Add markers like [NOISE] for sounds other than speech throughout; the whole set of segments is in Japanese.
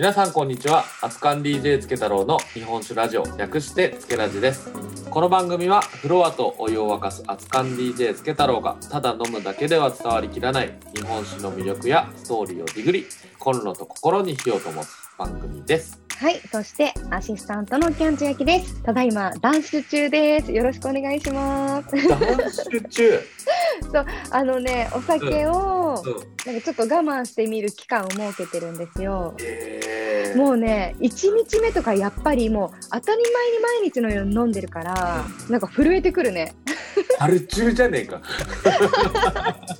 皆さんこんにちは。アツカン DJ つけ太郎の日本酒ラジオ略してつけラジです。この番組はフロアとお湯を沸かすアツカン DJ つけ太郎がただ飲むだけでは伝わりきらない日本酒の魅力やストーリーをディグリコンロと心に火を灯す番組です。はい、そしてアシスタントのキャンチ焼きです。ただいまダンス中です。よろしくお願いします。ダンス中 [LAUGHS] あのね、お酒をうんなんかちょっと我慢してみる期間を設けてるんですよ。えー、もうね、1日目とかやっぱりもう当たり前に毎日のように飲んでるから、なんか震えてくるね。春中じゃねえか [LAUGHS]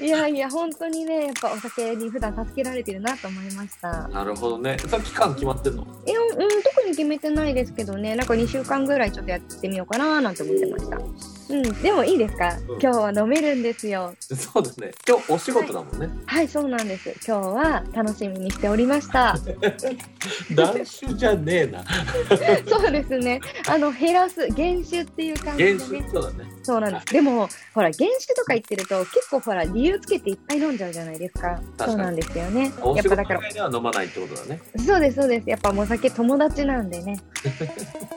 いやいや、本当にね、やっぱお酒に普段助けられてるなと思いました。なるほどねさ期間決まってんの？いや、うん、特に決めてないですけどね、なんか2週間ぐらいちょっとやってみようかななんて思ってました。うん、でもいいですか、うん今日は飲めるんですよ。そうですね今日お仕事だもんね、はい、そうなんです。今日は楽しみにしておりました。ダンスじゃねえな [LAUGHS] そうですね。あの減らす減酒っていう感じで原ね。酒そうだねそうなんです。でもほら減酒とか言ってると結構ほら理由つけていっぱい飲んじゃうじゃないですか。確かにそうなんですよね。お仕事やっぱだから飲まないってことだねそうですそうです。やっぱもうお酒友達なんでね。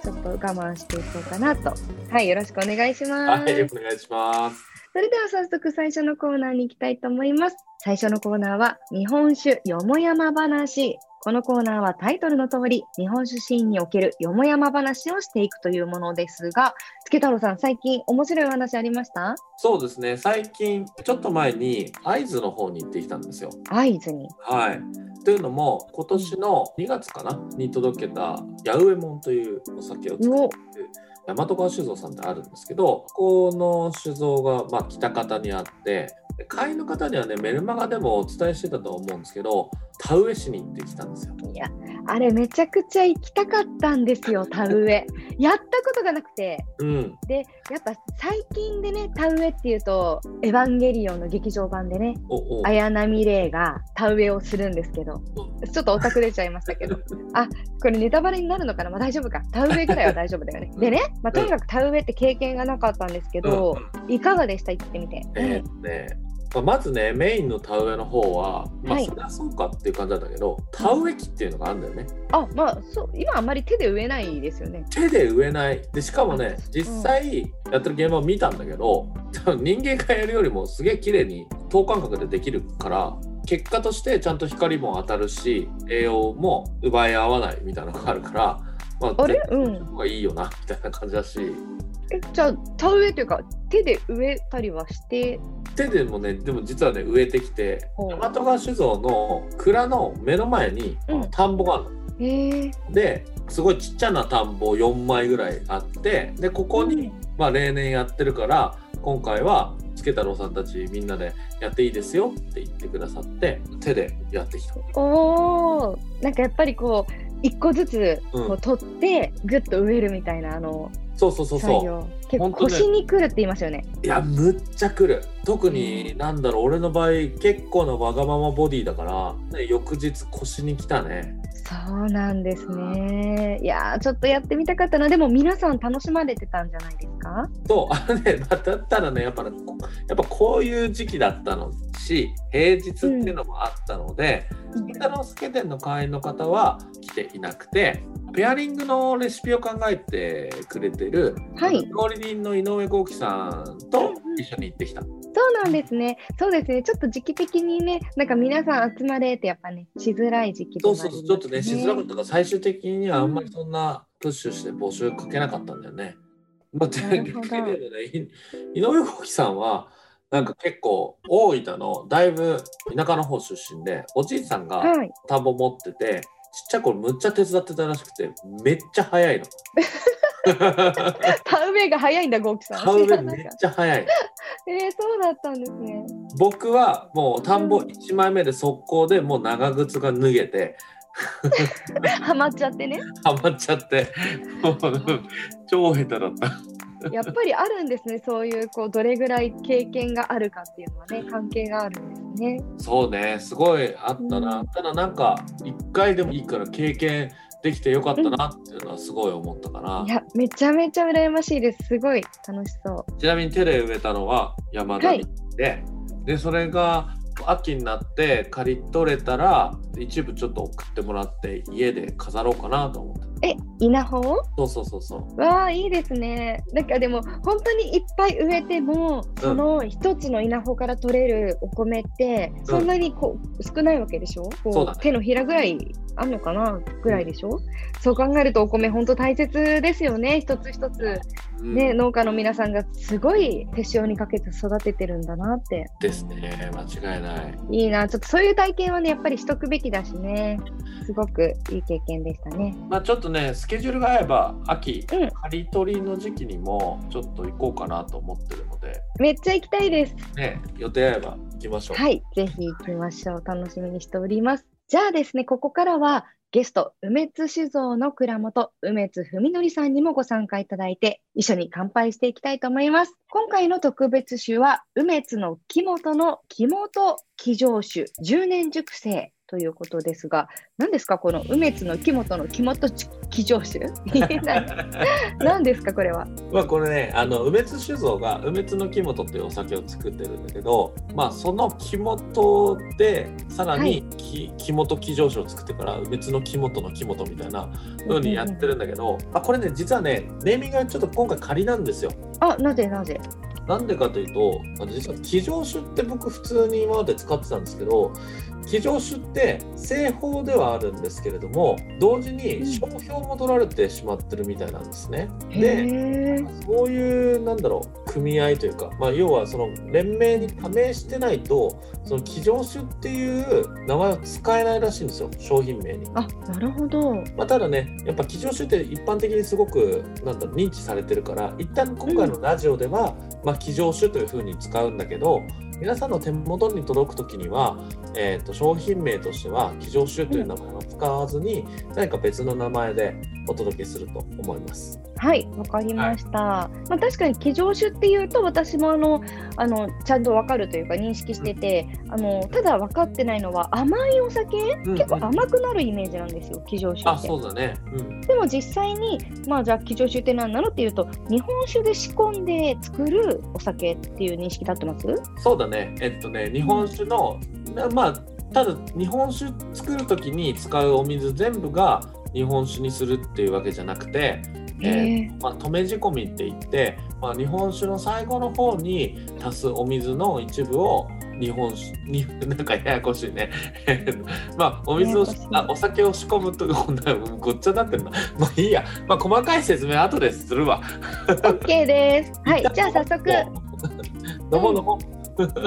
ちょっと我慢していこうかなと。はい、よろしくお願いします。はいお願いしますそれでは早速最初のコーナーに行きたいと思います。最初のコーナーは日本酒よもやま話。このコーナーはタイトルの通り、日本酒シーンにおけるよもやま話をしていくというものですが、つけ太郎さん、最近面白いお話ありました？そうですね最近ちょっと前に会津の方に行ってきたんですよ合図に？はいというのも今年の2月かな？に届けた八上門というお酒を作って大和川酒造さんってあるんですけどここの酒造がまあ北方にあってで会員の方にはねメルマガでもお伝えしてたと思うんですけど田植え市に行ってきたんですよ。いや、あれめちゃくちゃ行きたかったんですよ、[LAUGHS] 田植え。やったことがなくて。うん、で、やっぱ最近でね、田植えっていうと、エヴァンゲリオンの劇場版でね、綾波レイが田植えをするんですけど、ちょっとオタク出ちゃいましたけど、[LAUGHS] あこれネタバレになるのかな、まあ、大丈夫か、田植えぐらいは大丈夫だよね。でね、まあ、とにかく田植えって経験がなかったんですけど、いかがでした、行ってみて。えーねまあまずねメインの田植えの方はまあはい。そりゃそうかっていう感じだったけど、田植え機っていうのがあるんだよね。あまあそう、今あんまり手で植えないですよね。手で植えない。でしかもねあ実際やってる現場を見たんだけど多分人間がやるよりもすげえ綺麗に等間隔でできるから結果としてちゃんと光も当たるし栄養も奪い合わないみたいなのがあるから、まあ、あれ？うん。がいいよなみたいな感じだしえじゃあ、田植えというか、手で植えたりはして、手でもねでも実はね植えてきて大和川酒造の蔵の目の前にうん。田んぼがあるの。ですごいちっちゃな田んぼ4枚ぐらいあってでここに、まあ、例年やってるから今回は助太郎さんたちみんなでやっていいですよって言ってくださって手でやってきた。おおなんかやっぱりこう、一個ずつこうん。う取って、ぐっと植えるみたいな、あの、そうそうそうそ作業。結構腰にくるって言いますよね。う。いやむっちゃくる。特になんだろう俺の場合結構なわがままボディだから、ね、翌日腰に来たね。そうなんですね。いやー、ちょっとやってみたかったな。でも皆さん楽しまれてたんじゃないですか？そうあのね、まあだったらねやっぱやっぱこういう時期だったのし平日っていうのもあったので、うん北之助店の会員の方は来ていなくてペアリングのレシピを考えてくれてる、はい料理人の井上幸喜さんと一緒に行ってきた。そうなんですね。そうですね。ちょっと時期的にね、なんか皆さん集まれってやっぱね、しづらい時期でそうそうそうちょっとねしづらかったから最終的にはあんまりそんなプッシュして募集かけなかったんだよね。まあ、なるほどだけどねい井上幸喜さんはなんか結構大分のだいぶ田舎の方出身でおじいさんがはい。田んぼ持っててちっちゃい頃むっちゃ手伝ってたらしくてめっちゃ早いの。田植えが早いんだ、ゴーキさん。田植えめっちゃ早い。た [LAUGHS] えー、そうだったんですね。僕はもう田んぼ1枚目で速攻でもう長靴が脱げて [LAUGHS] ハマっちゃってね。[LAUGHS] ハマっちゃってもう超下手だった。[LAUGHS] やっぱりあるんですね。そういう、こう、どれぐらい経験があるかっていうのはね、関係があるんですね。そうね。すごいあったな、うん。ただなんか一回でもいいから経験できてよかったなっていうのはすごい思ったかな、いや、めちゃめちゃ羨ましいです。すごい楽しそう。ちなみに手で植えたのは山田で、でそれが秋になって刈り取れたら一部ちょっと送ってもらって家で飾ろうかなと思ってえ、稲穂？そうそうそうそうわあ、いいですね。なんかでも、本当にいっぱい植えても、その一つの稲穂から取れるお米って、そんなにこう少ないわけでしょ？うだね手のひらぐらいあんのかな？ぐらいでしょ、そう考えるとお米本当大切ですよね。一つ一つ、うんね、農家の皆さんがすごい手塩にかけて育ててるんだなって。ですね間違いないいいな。ちょっとそういう体験はね、やっぱりしとくべきだしね。すごくいい経験でしたね。まあちょっとねスケジュールが合えば秋うん刈り取りの時期にもちょっと行こうかなと思ってるのでめっちゃ行きたいです。ね予定合えば行きましょうはい、ぜひ行きましょう。楽しみにしております。じゃあですね、ここからはゲスト、梅津酒造の蔵元、梅津文則さんにもご参加いただいて、一緒に乾杯していきたいと思います。今回の特別酒は、梅津の木本の木本木上酒10年熟成ということですが、何ですか、この梅津の木本の木本木上酒何何ですか、これは？まあこれねあの梅津酒造が梅津の木本っていうお酒を作ってるんだけどまあその木本でさらに木,、木本木上酒を作ってから梅津の木本の木本みたいな風にやってるんだけど、あこれね実はねネーミングがちょっと今回仮なんですよ。あ、なぜなぜ？なんでかというと実は騎乗酒って僕普通に今まで使ってたんですけど騎乗酒って製法ではあるんですけれども同時に商標も取られてしまってるみたいなんですね。へでーそういうなんだろう組合というか、まあ、要はその連盟に加盟してないとその騎乗酒っていう名前を使えないらしいんですよ商品名に。あ、なるほど。まあ、ただねやっぱ騎乗酒って一般的にすごくなんだろう認知されてるから一旦今回のラジオでは、まあ、騎乗酒というふうに使うんだけど皆さんの手元に届く時には、えー、と商品名としては騎乗酒という名前を使わずに、何か別の名前でお届けすると思います。はい、わかりました。まあ、確かに騎乗酒っていうと、私もあの、あの、ちゃんとわかるというか認識してて、あの、ただ分かってないのは甘いお酒、結構甘くなるイメージなんですよ、騎乗酒あって。そうだね。うんでも実際に、まあじゃあ騎乗酒って何なのっていうと、日本酒で仕込んで作るお酒っていう認識立ってます？そうだね。えっとね、日本酒の、なまあ、ただ日本酒作る時に使うお水全部が日本酒にするっていうわけじゃなくて、えーへまあ、止め仕込みって言って、まあ、日本酒の最後の方に足すお水の一部を日本酒に [LAUGHS] なんかややこしいね。[LAUGHS] まあお水をあお酒を仕込むとごっちゃになってるな。[LAUGHS] まあいいや、まあ、細かい説明後でするわ。ー OK です。はい、じゃあ早速。飲もう飲もう、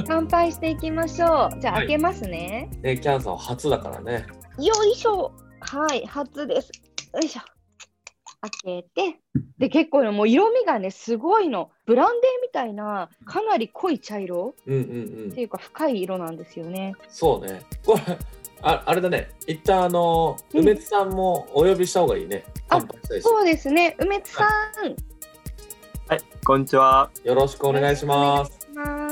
乾杯していきましょう。じゃあはい開けますね。ね、キャンさんは初だからねよいしょ。はい、初です。よいしょ。開けて。で、結構ね、もう色味がね、すごいの。ブランデーみたいな、かなり濃い茶色うんうんうんっていうか、深い色なんですよね。そうね。これ、ああれだね。一旦あの、うん梅津さんもお呼びした方がいいね。あ乾杯したいし。そうですね。梅津さん。はい、こんにちは。よろしくお願いします。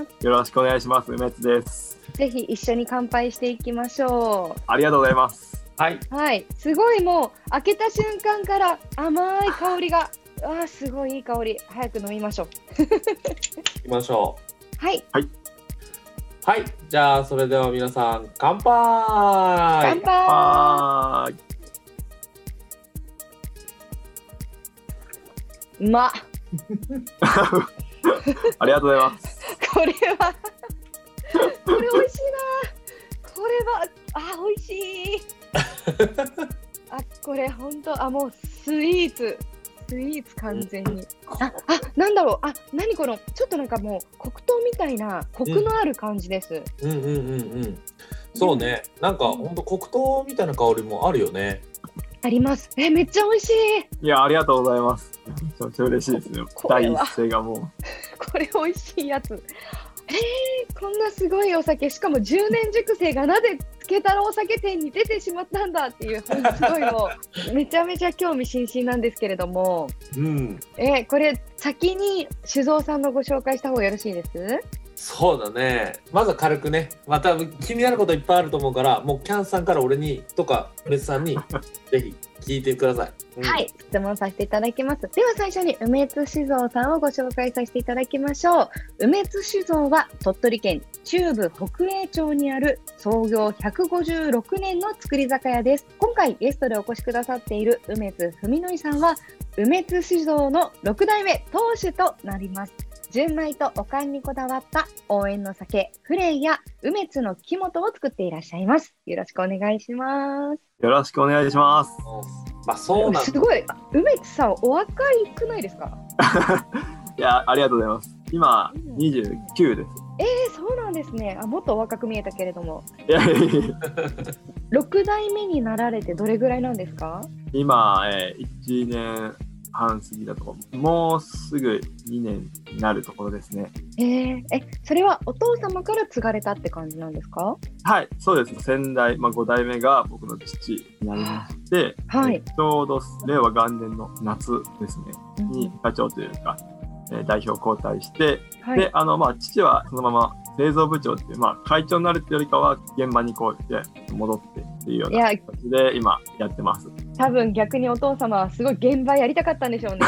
ます。よろしくお願いします。梅津です。ぜひ一緒に乾杯していきましょありがとうございます。はい。う。はい。すごいもう、開けた瞬間から甘い香りが。あーすごいいい香り。早く飲みましょう。[LAUGHS] 行きましょはい。う。はい。じゃあ、それでは皆さん、乾杯乾杯はーい。う [LAUGHS] まっ。[LAUGHS] ありがとうございます。[LAUGHS] これは。これ美味しいな。これはあ美味しい。[LAUGHS] あこれ本当あもうスイーツ。スイーツ完全に。ああなんだろう。あ何このちょっとなんかもう黒糖みたいなコクのある感じです、うん。うんうんうん。そうね。なんか、ほん。と黒糖みたいな香りもあるよね。ありますえめっちゃ美味しいいや、ありがとうございます。めちゃめちゃ嬉しいですね。第一声がもう。[LAUGHS] これ美味しいやつえー、こんなすごいお酒しかも10年熟成がなぜつけたらお酒店に出てしまったんだっていうすごいもう [LAUGHS] めちゃめちゃ興味津々なんですけれどもうん。えーこれ先に酒造さんのご紹介した方がよろしいです？そうだねまずは軽くねまた気になることいっぱいあると思うからもうキャンさんから俺にとか別さんに [LAUGHS] ぜひ聞いてください、うんはい、質問させていただきます。では最初に梅津酒造さんをご紹介させていただきましょう。梅津酒造は鳥取県中部北栄町にある創業156年の造り酒屋です。今回ゲストでお越しくださっている梅津文則さんは梅津酒造の6代目当主となります。純米とおかんにこだわった応援の酒、フレイや梅津の木本を作っていらっしゃいます。よろしくお願いします。よろしくお願いします。まあそうなんすごい、あ梅津さん、お若いくないですか？[LAUGHS] いや、ありがとうございます。今、29です。えー、そうなんですねあ。もっとお若く見えたけれども、いやいやいや6代目になられてどれぐらいなんですか？今、えー、1年半過ぎだと、もうすぐ2年になるところですね。えー、え、それはお父様から継がれたって感じなんですか？はい、そうです。先代、まあ、5代目が僕の父になりまして、はい。えーちょうど令和元年の夏ですね、に課長というか、えー代表交代して、はいで、あの、まあ、父はそのまま製造部長っていう、まあ、会長になるっていうよりかは、現場にこうやって戻ってっていうような形で今やってます。多分逆にお父様はすごい現場やりたかったんでしょうね。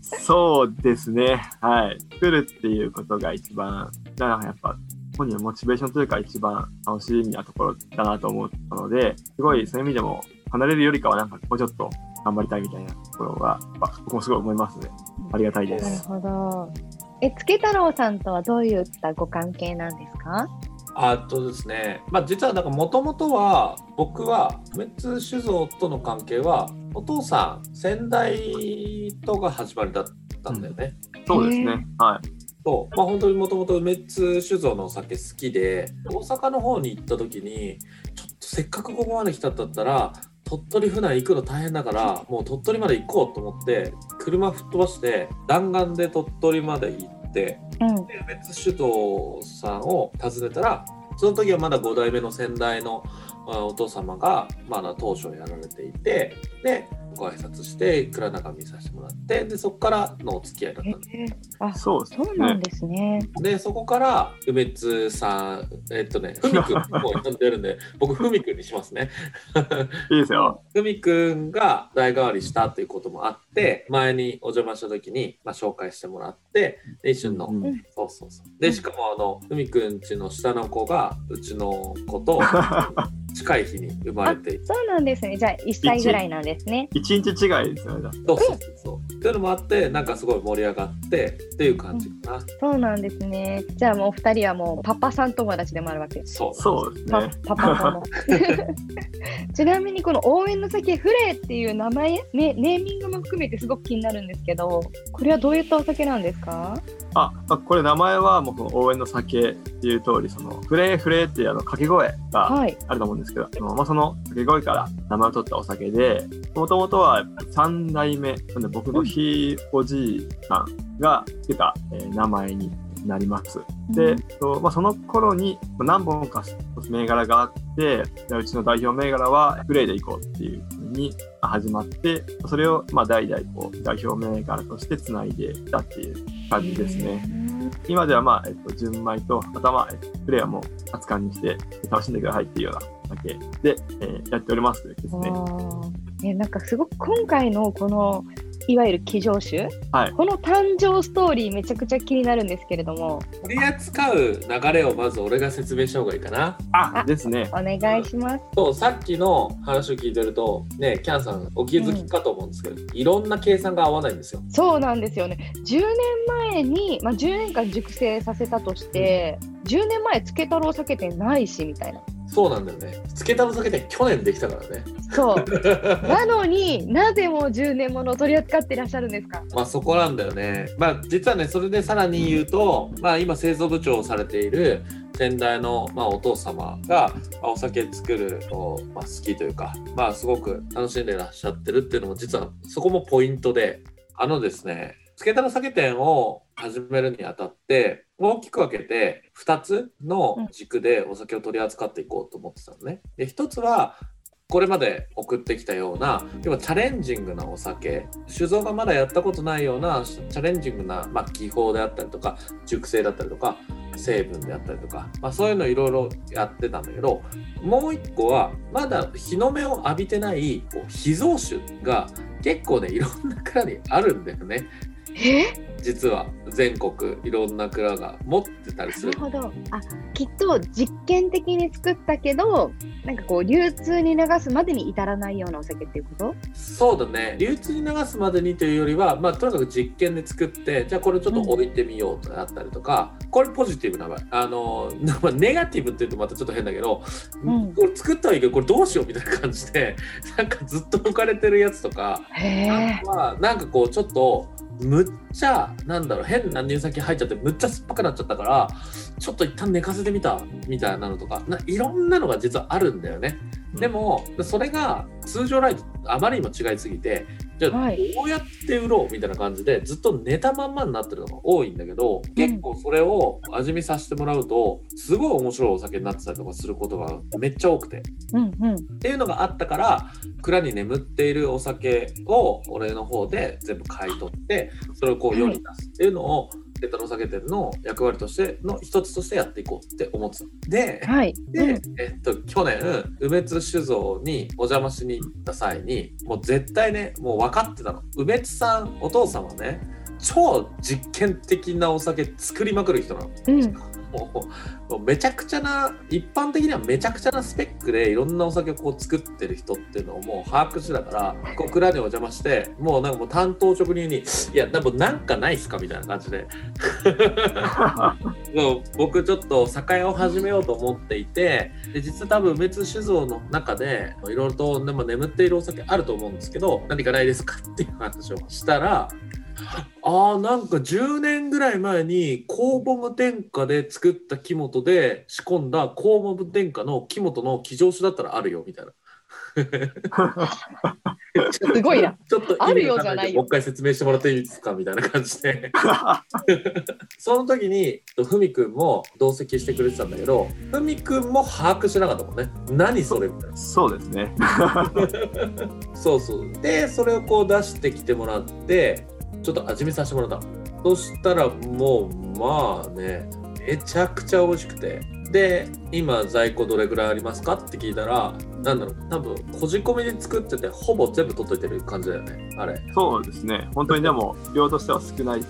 [LAUGHS] そうですね。はい。作るっていうことが一番、なんかやっぱ、本人のモチベーションというか一番楽しみなところだなと思ったので、すごいそういう意味でも離れるよりかはなんかもうちょっと頑張りたいみたいなところが、まあ僕もすごい思いますね。ありがたいでなるす。ほど。え、つけ太郎さんとはどういったご関係なんですか？あとですね、まあ、実はなんかもともとは僕は梅津酒造との関係はお父さん先代とが始まりだったんだよね。そうですね。はい。そうまあ本当にもともと梅津酒造のお酒好きで大阪の方に行った時にちょっとせっかくここまで来たんだったら鳥取船行くの大変だからもう鳥取まで行こうと思って車吹っ飛ばして弾丸で鳥取まで行ってうん。で梅津酒造さんを訪ねたらその時はまだ5代目の先代のあお父様がまだ当初やられていてでご挨拶して蔵中見させてもらってでそこからのお付き合いだったんですえーあ、そうですそうなんね。ですね。でそこから梅津さんえっとねふみくんもう呼んでるんで [LAUGHS] 僕ふみくんにしますねいいですよ。[LAUGHS] ふみくんが代替わりしたということもあって前にお邪魔した時に、まあ、紹介してもらってで一緒の、うんそうそうそうでしかもあのふみくんちの下の子がうちの子と [LAUGHS] 近い日に生まれてそうなんですね。じゃあ1歳ぐらいなんですね。一日違いですよね。そうそうそうそうっていうのもあってなんかすごい盛り上がってっていう感じかな、そうなんですね。じゃあもうお二人はもうパパさん友達でもあるわけ。そうそうですパね。パパ様 [LAUGHS] ちなみにこの応援の先フレーっていう名前、ね、ネーミングも含めてすごく気になるんですけどこれはどういったお酒なんですか？あ、まあこれ名前はもうこの応援の酒っていう通り、そのフレーフレーっていうあの掛け声がはいあると思うんですけど、あのまあ、その掛け声から名前を取ったお酒で、もともとは3代目、なんで僕のひいおじいさんがつけた、えー名前になります。で、とまあ、その頃にまあ何本か銘柄があって、でうちの代表銘柄はフレーでいこうっていうふうに始まって、それをまあ代々こう代表銘柄としてつないでいったっていう感じですね。今ではまあ、えっと、純米と、またまあ、えっとプレイはもう熱燗にして楽しんでくださいっていうようなだけ。で、えーやっておりますですね。えなんかすごく今回のこのいわゆる騎乗種、はい。この誕生ストーリーめちゃくちゃ気になるんですけれども。取り扱う流れをまず俺が説明した方がいいかな。ああですね。お願いします。そうさっきの話を聞いてるとねキャンさんお気づきかと思うんですけど、いろんな計算が合わないんですよ。そうなんですよね。10年前に、まあ、10年間熟成させたとして、10年前つけ太郎酒店ないしみたいなそうなんだよね。つけたの酒店去年できたからね。そう。[LAUGHS] なのになぜもう10年ものを取り扱っていらっしゃるんですか？まあそこなんだよね。まあ実はねそれでさらに言うと、まあ、今製造部長をされている先代の、まあ、お父様が、まあお酒作るのを、まあ、好きというか、まあ、すごく楽しんでいらっしゃってるっていうのも実はそこもポイントであのですねつけたの酒店を始めるにあたって大きく分けて2つの軸でお酒を取り扱っていこうと思ってたのね。で1つはこれまで送ってきたような要はチャレンジングなお酒酒造がまだやったことないようなチャレンジングな、まあ、技法であったりとか熟成だったりとか成分であったりとか、まあ、そういうのいろいろやってたんだけどもう一個はまだ日の目を浴びてないこう秘蔵酒が結構ねいろんな蔵にあるんだよね実は全国いろんな蔵が持ってたりする。なるほど。あ、きっと実験的に作ったけど、なんかこう流通に流すまでに至らないようなお酒っていうこと？そうだね。流通に流すまでにというよりは、まあ、とにかく実験で作ってじゃあこれちょっと置いてみようとかあったりとか、これポジティブな場合あの [LAUGHS] まあネガティブって言うとまたちょっと変だけど、うん。これ作ったはいいけどこれどうしようみたいな感じでなんかずっと置かれてるやつとかへえ。はなんかこうちょっとむっちゃなんだろう変な乳酸菌入っちゃってむっちゃ酸っぱくなっちゃったからちょっと一旦寝かせてみたみたいなのとかないろんなのが実はあるんだよね。でもそれが通常ライトあまりにも違いすぎてじゃあはいどうやって売ろうみたいな感じでずっと寝たまんまになってるのが多いんだけど結構それを味見させてもらうとすごい面白いお酒になってたりとかすることがめっちゃ多くて。うんうん。っていうのがあったから蔵に眠っているお酒を俺の方で全部買い取ってそれをこう世に出すっていうのをケタロ酒店の役割としての一つとしてやっていこうって思ってた。ではい。で、うんえっと、去年梅津酒造にお邪魔しに行った際にもう絶対ねもう分かってたの梅津さんお父さんはね超実験的なお酒作りまくる人なの。うん。もうもうめちゃくちゃな一般的にはめちゃくちゃなスペックでいろんなお酒をこう作ってる人っていうのをもう把握してたからこう蔵にお邪魔してもうなんかもう担当直入に「いやでもなんかないっすか?」みたいな感じで [LAUGHS] 僕ちょっと酒屋を始めようと思っていてで実は多分梅津酒造の中でいろいろとでも眠っているお酒あると思うんですけど何かないですかっていう話をしたらあーなんか10年ぐらい前に酵母無添加で作った木本で仕込んだ酵母無添加の木本の騎乗酒だったらあるよみたいな。すごいな。ちょっとあるよじゃないよもう一回説明してもらっていいですか？みたいな感じで。その時にふみくんも同席してくれてたんだけどふみくんも把握してなかったもんね何それ？みたいなそうですね。[LAUGHS] そうそうでそれをこう出してきてもらってちょっと味見させてもらったそしたらもうまあねめちゃくちゃ美味しくてで今在庫どれぐらいありますかって聞いたらなんだろう多分こじ込みで作っててほぼ全部取っといてる感じだよねあれそうですね。本当にでも量としては少ない。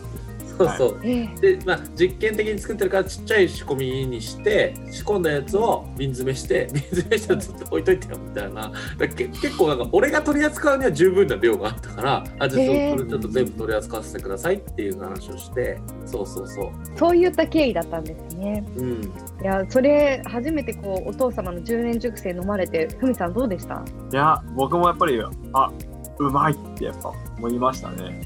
そうそう、えでまあ実験的に作ってるからちっちゃい仕込みにして仕込んだやつを瓶詰めして [LAUGHS] 瓶詰めしてずっと置いといてよみたいな。だけ結構なんか俺が取り扱うには十分な量があったからあじゃあそれちょっと全部取り扱わせてくださいっていう話をしてそうそうそう。そういった経緯だったんですね。うん。いや、それ初めてこうお父様の10年熟成飲まれて、ふみさんどうでした？いや、僕もやっぱり、あ、うまいってやっぱ思いましたね。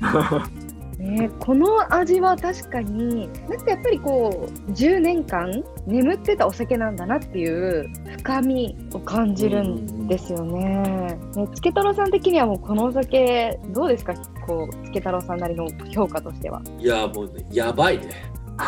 ね、この味は確かになんかやっぱりこう10年間眠ってたお酒なんだなっていう深みを感じるんですよね。ねつけ太郎さん的にはもうこのお酒どうですか？こうつけ太郎さんなりの評価としては。いやもうねやばいね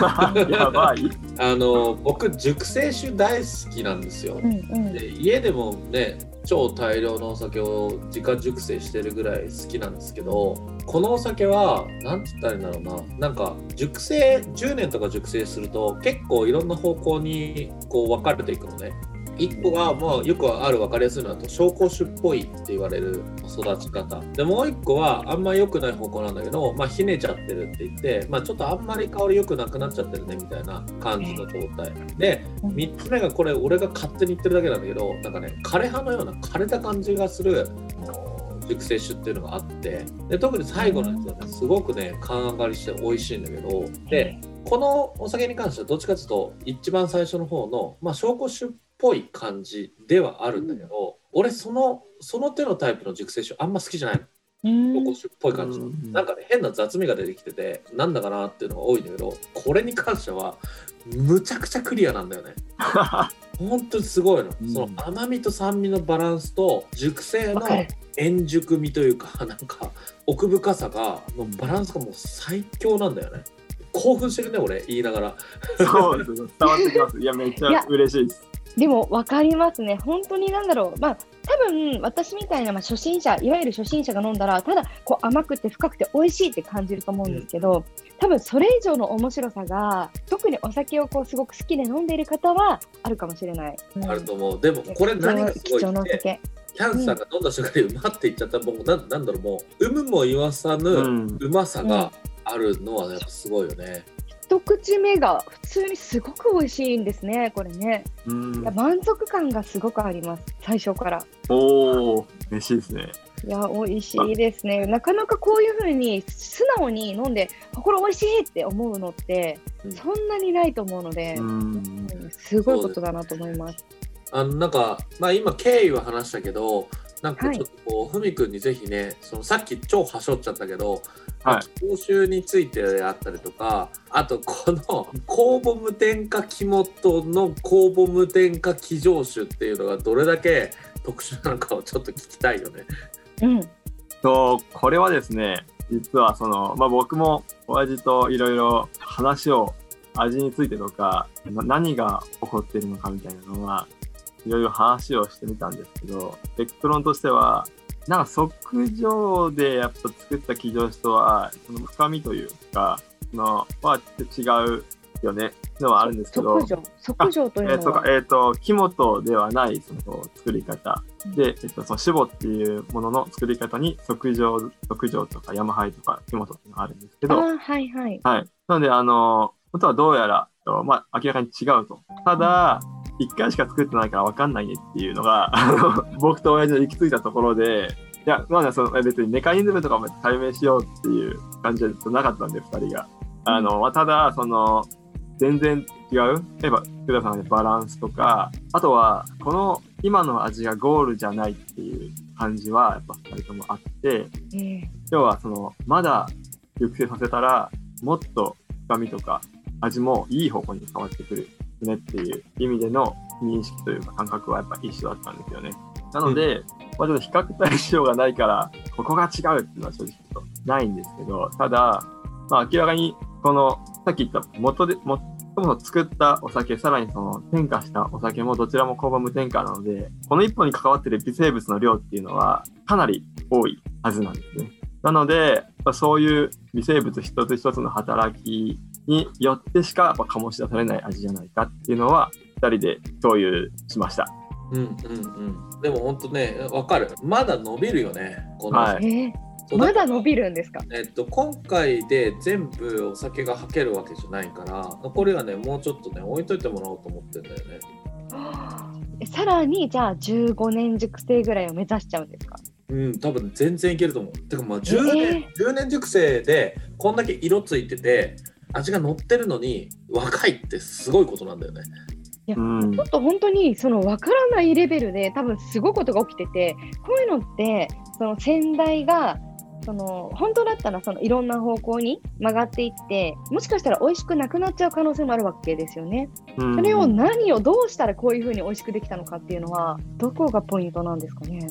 [LAUGHS] やばい。あの僕熟成酒大好きなんですよ、うんうん。で家でもね超大量のお酒を自家熟成してるぐらい好きなんですけどこのお酒は何て言ったらいいんだろうな。なんか熟成10年とか熟成すると結構いろんな方向にこう分かれていくのね一個がまあよくある分かりやすいのだと紹興酒っぽいって言われる育ち方。でもう一個はあんま良くない方向なんだけどまあひねちゃってるって言ってまあちょっとあんまり香り良くなくなっちゃってるねみたいな感じの状態。で3つ目がこれ俺が勝手に言ってるだけなんだけどなんかね枯れ葉のような枯れた感じがする熟成酒っていうのがあってで特に最後のやつはねすごくね缶上がりして美味しいんだけどでこのお酒に関してはどっちかというと一番最初の方のまあ紹興酒っぽい感じではあるんだけど、俺そのその手のタイプの熟成酒あんま好きじゃないの。うん。紹興酒っぽい感じの。うん。なんかね変な雑味が出てきててなんだかなっていうのが多いんだけどこれに関してはむちゃくちゃクリアなんだよね。[LAUGHS] 本当にすごいの、うん。その甘みと酸味のバランスと熟成の円熟味というか [LAUGHS] なんか奥深さがのバランスがもう最強なんだよね。興奮してるね俺言いながら。そうです。ね。伝わってきます。いや、めっちゃ嬉しいです。でも分かりますね。本当になんだろう。まあ、多分私みたいな、まあ、初心者、いわゆる初心者が飲んだら、ただこう甘くて深くて美味しいって感じると思うんですけど、多分それ以上の面白さが、特にお酒をこうすごく好きで飲んでいる方はあるかもしれない。うんあると思う。でもこれ何がす貴ごいって、重なお酒。キャンさんが飲んだ瞬間にうまって言っちゃったら、もうなんなんだろう、もう、有無も言わさぬうんうまさがあるのはやっぱすごいよね。一口目が普通にすごく美味しいんですね、これね。うん満足感がすごくあります、最初から。おお嬉しいですね。いや、美味しいですね。なかなかこういうふうに素直に飲んで、あこれ美味しいって思うのって、うんそんなにないと思うので、うんうんすごいことだなと思います。あのなんか、まあ、今経緯は話したけどなんかちょっとこう、ふみくんにぜひねそのさっき超はしょっちゃったけど、はい講習についてであったりとかあとこの酵母無添加肝との酵母無添加気上酒っていうのがどれだけ特殊なのかをちょっと聞きたいよね。うん。とこれはですね実はその、まあ、僕も親父といろいろ話を味についてとかな何が起こっているのかみたいなのはいろいろ話をしてみたんですけど結論としてはなんか即上でやっぱ作った起上酒とはその深みというかそのは違うよねのはあるんですけど即上。といえっ、とうのは、、えっ、と、木本ではないその作り方で、えっ、と、その死母っていうものの作り方に、即上、即上とか山灰とか木本っていうのがあるんですけど、はいはい。はい。なので、あの、本当はどうやら、まあ、明らかに違うと。ただ、一回しか作ってないから分かんないねっていうのが、あの僕と親父の行き着いたところで、いや、まあ、その別にメカニズムとかも解明しようっていう感じじゃなかったんで、二人が。あの、まあ、ただ、その、全然違う例えば、福田さんのバランスとか、あとは、この今の味がゴールじゃないっていう感じは、やっぱ二人ともあって、えー要はそのまだ熟成させたらもっと深みとか味もいい方向に変わってくるねっていう意味での認識というか感覚はやっぱ一緒だったんですよね。なので、まあ、ちょっと比較対象がないからここが違うっていうのは正直とないんですけどただ、まあ、明らかにこのさっき言った元でもそもそも作ったお酒さらにその添加したお酒もどちらも酵母無添加なのでこの一本に関わっている微生物の量っていうのはかなり多いはずなんですね。なので、まあそういう微生物一つ一つの働きによってしかやっぱ醸し出されない味じゃないかっていうのは、二人で共有しました。うんうんうん。でも本当ね、わかる。まだ伸びるよね。この、はいまだ伸びるんですか？えっと、今回で全部お酒が吐けるわけじゃないから残りはねもうちょっとね置いといてもらおうと思ってんだよねえ [GASPS] さらにじゃあ15年熟成ぐらいを目指しちゃうんですか？うん多分全然いけると思うてかまあ10年、え10年熟成でこんだけ色ついてて味が乗ってるのに若いってすごいことなんだよねうんちょっと本当にその分からないレベルで多分すごいことが起きててこういうのってその先代がその本当だったらそのいろんな方向に曲がっていってもしかしたら美味しくなくなっちゃう可能性もあるわけですよね。うんそれを何をどうしたらこういうふうに美味しくできたのかっていうのはどこがポイントなんですかね？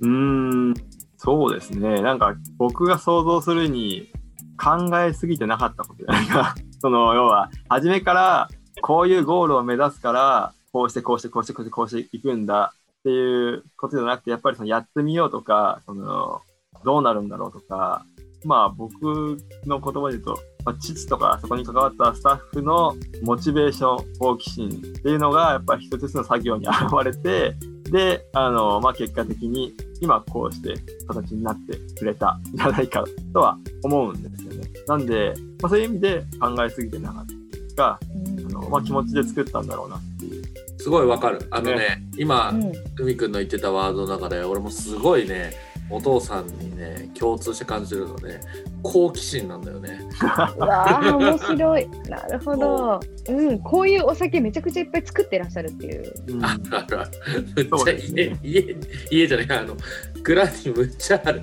うーん、そうですね。なんか僕が想像するに考えすぎてなかったことじゃないか。[LAUGHS] その要は初めからこういうゴールを目指すからこうしてこうしてこうしてこうしてこうしていくんだっていうことじゃなくてやっぱりそのやってみようとかそのどうなるんだろうとかまあ僕の言葉で言うと、まあ、父とかそこに関わったスタッフのモチベーション好奇心っていうのがやっぱり一つずつの作業に現れてであの、まあ、結果的に今こうして形になってくれたんじゃないかとは思うんですよね。なんで、まあ、そういう意味で考えすぎてなかった。があの、まあ、気持ちで作ったんだろうなっていう。すごいわかる。あのね今うん。ふみくんの言ってたワードの中で俺もすごいねお父さんにね共通して感じるのはね好奇心なんだよねうわあ面白い。なるほど。うん、こういうお酒めちゃくちゃいっぱい作ってらっしゃるっていう。うんあるあるあるむっちゃそうですね家、家家じゃないあの蔵にむっちゃある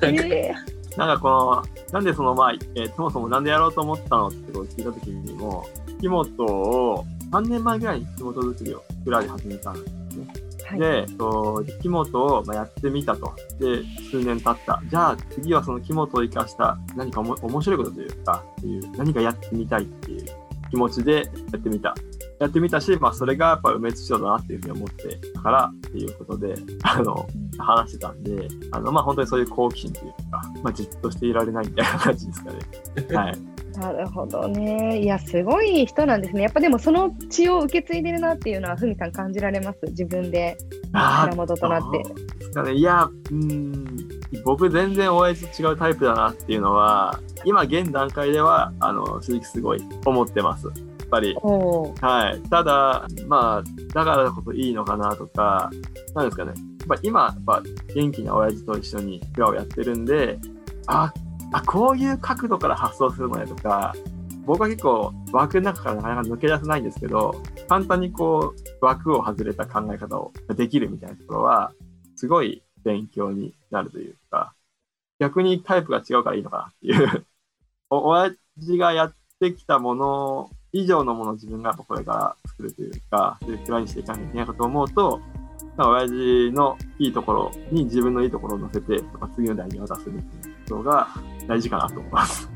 なんかえなんかこの、なんでその、まあ、えーそもそもなんでやろうと思ったのってことを聞いたときにも、木本を3年前ぐらいに木本作りを蔵で始めたんですね。ーはい、で、と木本をまあやってみたと。で、数年経った。じゃあ次はその木本を生かした何かおも面白いことというか、っていう何かやってみたいっていう気持ちでやってみた。やってみたし、まあ、それがやっぱ梅津市だなっていうふうに思ってたからっていうことで、あの、話してたんで、あの、まあ、本当にそういう好奇心というか、まあ、じっとしていられないみたいな感じですかね。[LAUGHS] はい。なるほどね。いや、すごい人なんですね。やっぱでもその血を受け継いでるなっていうのは、ふみさん感じられます？自分であ源となって。どうですかね。いや、うーん、僕全然親父違うタイプだなっていうのは、今現段階では、あの、正直すごい思ってます。やっぱり。はい。ただ、まあ、だからこそいいのかなとか、なんですかね。やっぱ今、やっぱ元気な親父と一緒にフラをやってるんで、あ、あ、こういう角度から発想するのねとか、僕は結構枠の中からなかなか抜け出せないんですけど、簡単にこう枠を外れた考え方をできるみたいなところは、すごい勉強になるというか、逆にタイプが違うからいいのかなっていう。[LAUGHS] お親父がやってきたもの以上のものを自分がこれから作るというか、そういうにしていかなきゃいけないかと思うと、まあ親父のいいところに自分のいいところを乗せて、とか次の代に渡すみたいなことが大事かなと思います。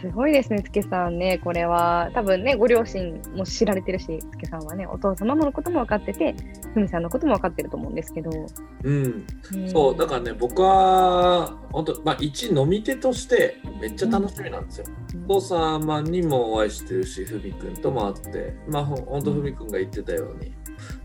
すごいですね、つけさんね。これは、多分ね、ご両親も知られてるし、つけさんはね、お父様のことも分かってて、ふみさんのことも分かってると思うんですけど。うん、うんそうだからね僕は本当まあ一飲み手としてめっちゃ楽しみなんですよ。お父様にもお会いしてるしふみくんとも会ってまあほんほんとふみくんが言ってたように、ま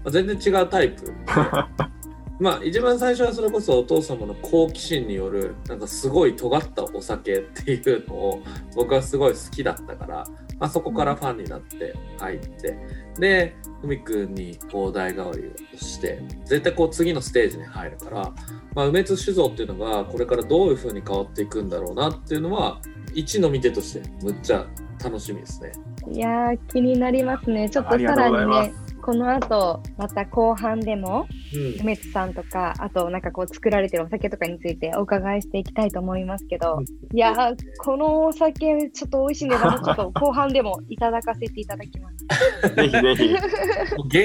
あ、全然違うタイプ [LAUGHS] まあ一番最初はそれこそお父様の好奇心によるなんかすごい尖ったお酒っていうのを僕はすごい好きだったから、まあ、そこからファンになって入ってでふみくんにこう代替わりをして絶対こう次のステージに入るから、まあ、梅津酒造っていうのがこれからどういう風に変わっていくんだろうなっていうのは一の見てとしてむっちゃ楽しみですね。いやー、気になりますね。ちょっとさらにね、この後、また後半でも、うん梅津さんとか、あとなんかこう作られてるお酒とかについてお伺いしていきたいと思いますけど、いやー、このお酒ちょっと美味しいんで、ちょっと後半でもいただかせていただきます。ぜひぜひ。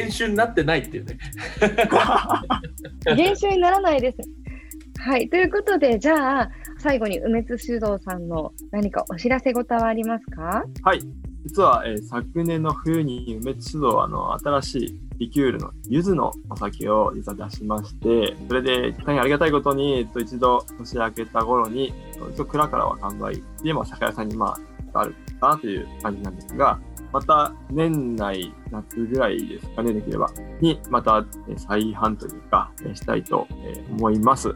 [LAUGHS] 酒になってないっていうね。[LAUGHS] [LAUGHS] 減酒にならないです。はい、ということで、じゃあ、最後に梅津酒造さんの何かお知らせ事はありますか？はい。実は、えー昨年の冬に梅津酒造はあの新しいリキュールの柚子のお酒を実は出しまして、それで大変ありがたいことに、えっと一度年明けた頃に、一応蔵からは完売で、まあ、酒屋さんにまあ、あるかなという感じなんですが、また年内、夏ぐらいですかね、できれば、に、また再販というか、したいと思います。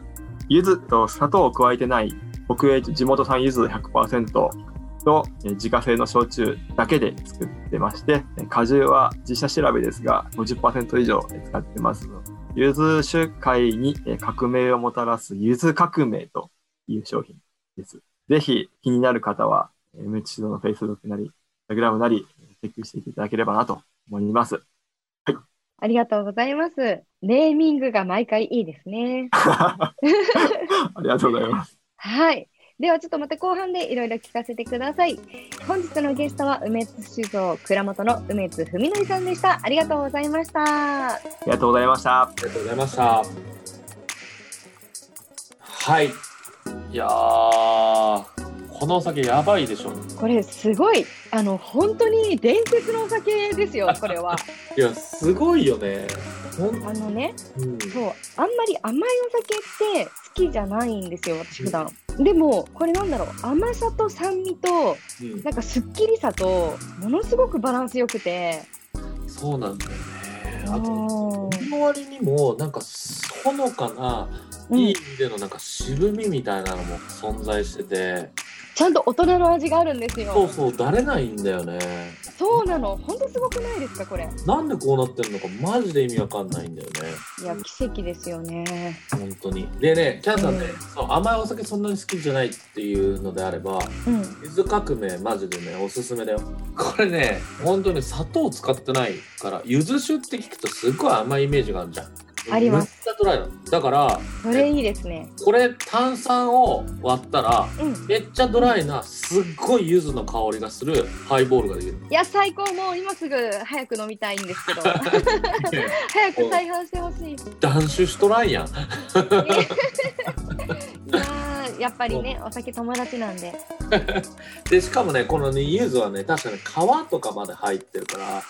柚子と砂糖を加えてない、北栄地元産柚子100%とえー自家製の焼酎だけで作ってまして、えー果汁は自社調べですが50%以上えー使ってます。柚子酒会にえー革命をもたらす柚子革命という商品です。ぜひ気になる方は、えー梅地の Facebook なり、Instagram なり、えーチェックしていただければなと思います。ありがとうございます。ネーミングが毎回いいですね。[LAUGHS] ありがとうございます。はい。ではちょっとまた後半でいろいろ聞かせてください。本日のゲストは梅津酒造蔵元の梅津文則さんでした。ありがとうございました。ありがとうございました。ありがとうございました。はい。いやー、このお酒やばいでしょ。これすごいあの本当に伝説のお酒ですよ。[LAUGHS] これは。いや、すごいよね。ほん、あのね、うん、そうあんまり甘いお酒って好きじゃないんですよ。私普段。でもこれなんだろう。甘さと酸味とうん。なんかすっきりさとものすごくバランス良くて。そうなんだよね。あと、の割にも、なんか、ほのかな、うん。いい意味でのなんか渋みみたいなのも存在してて、ちゃんと大人の味があるんですよ。そうそう、だれないんだよね。そうなの。本当すごくないですかこれ。なんでこうなってるのか、マジで意味わかんないんだよね。いや奇跡ですよね。本当に。でね、キャンさんね、うん甘いお酒そんなに好きじゃないっていうのであれば、うん。柚子革命マジでねおすすめだよこれね本当に砂糖使ってないから柚子酒って聞くとすっごい甘いイメージがあるじゃんありますめっちゃドライなのだからそれいいですね。これ炭酸を割ったらうん。めっちゃドライなすっごい柚子の香りがするハイボールができるいや最高もう今すぐ早く飲みたいんですけど [LAUGHS] 早く再販してほしい。い断酒しとらんやん [LAUGHS] やっぱりねお酒友達なんで。[LAUGHS] でしかもねこのね柚子はね確かに皮とかまで入ってるから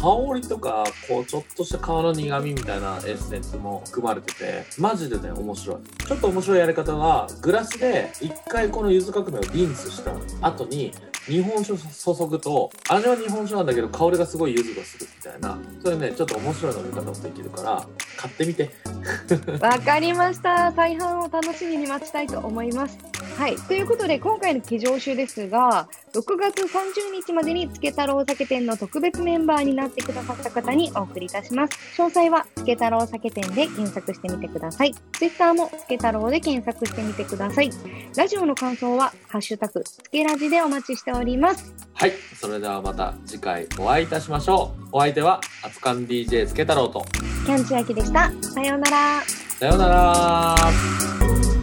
香りとかこうちょっとした皮の苦味みたいなエッセンスも含まれててマジでね面白いちょっと面白いやり方はグラスで一回この柚子革命をリンスした後に日本酒を注ぐと味は日本酒なんだけど香りがすごい柚子がするみたいなそれねちょっと面白い飲み方もできるから買ってみてわかりました。再販を楽しみに待ちたいと思います。はい。ということで、今回の騎乗酒ですが、6月30日までにつけ太郎酒店の特別メンバーになってくださった方にお送りいたします。詳細は、つけ太郎酒店で検索してみてください。Twitter もつけ太郎で検索してみてください。ラジオの感想は、ハッシュタグ、つけラジでお待ちしております。はいそれではまた次回お会いいたしましょうお相手は熱燗 DJ つけ太郎とキャンチアキでした。さようなら。さようなら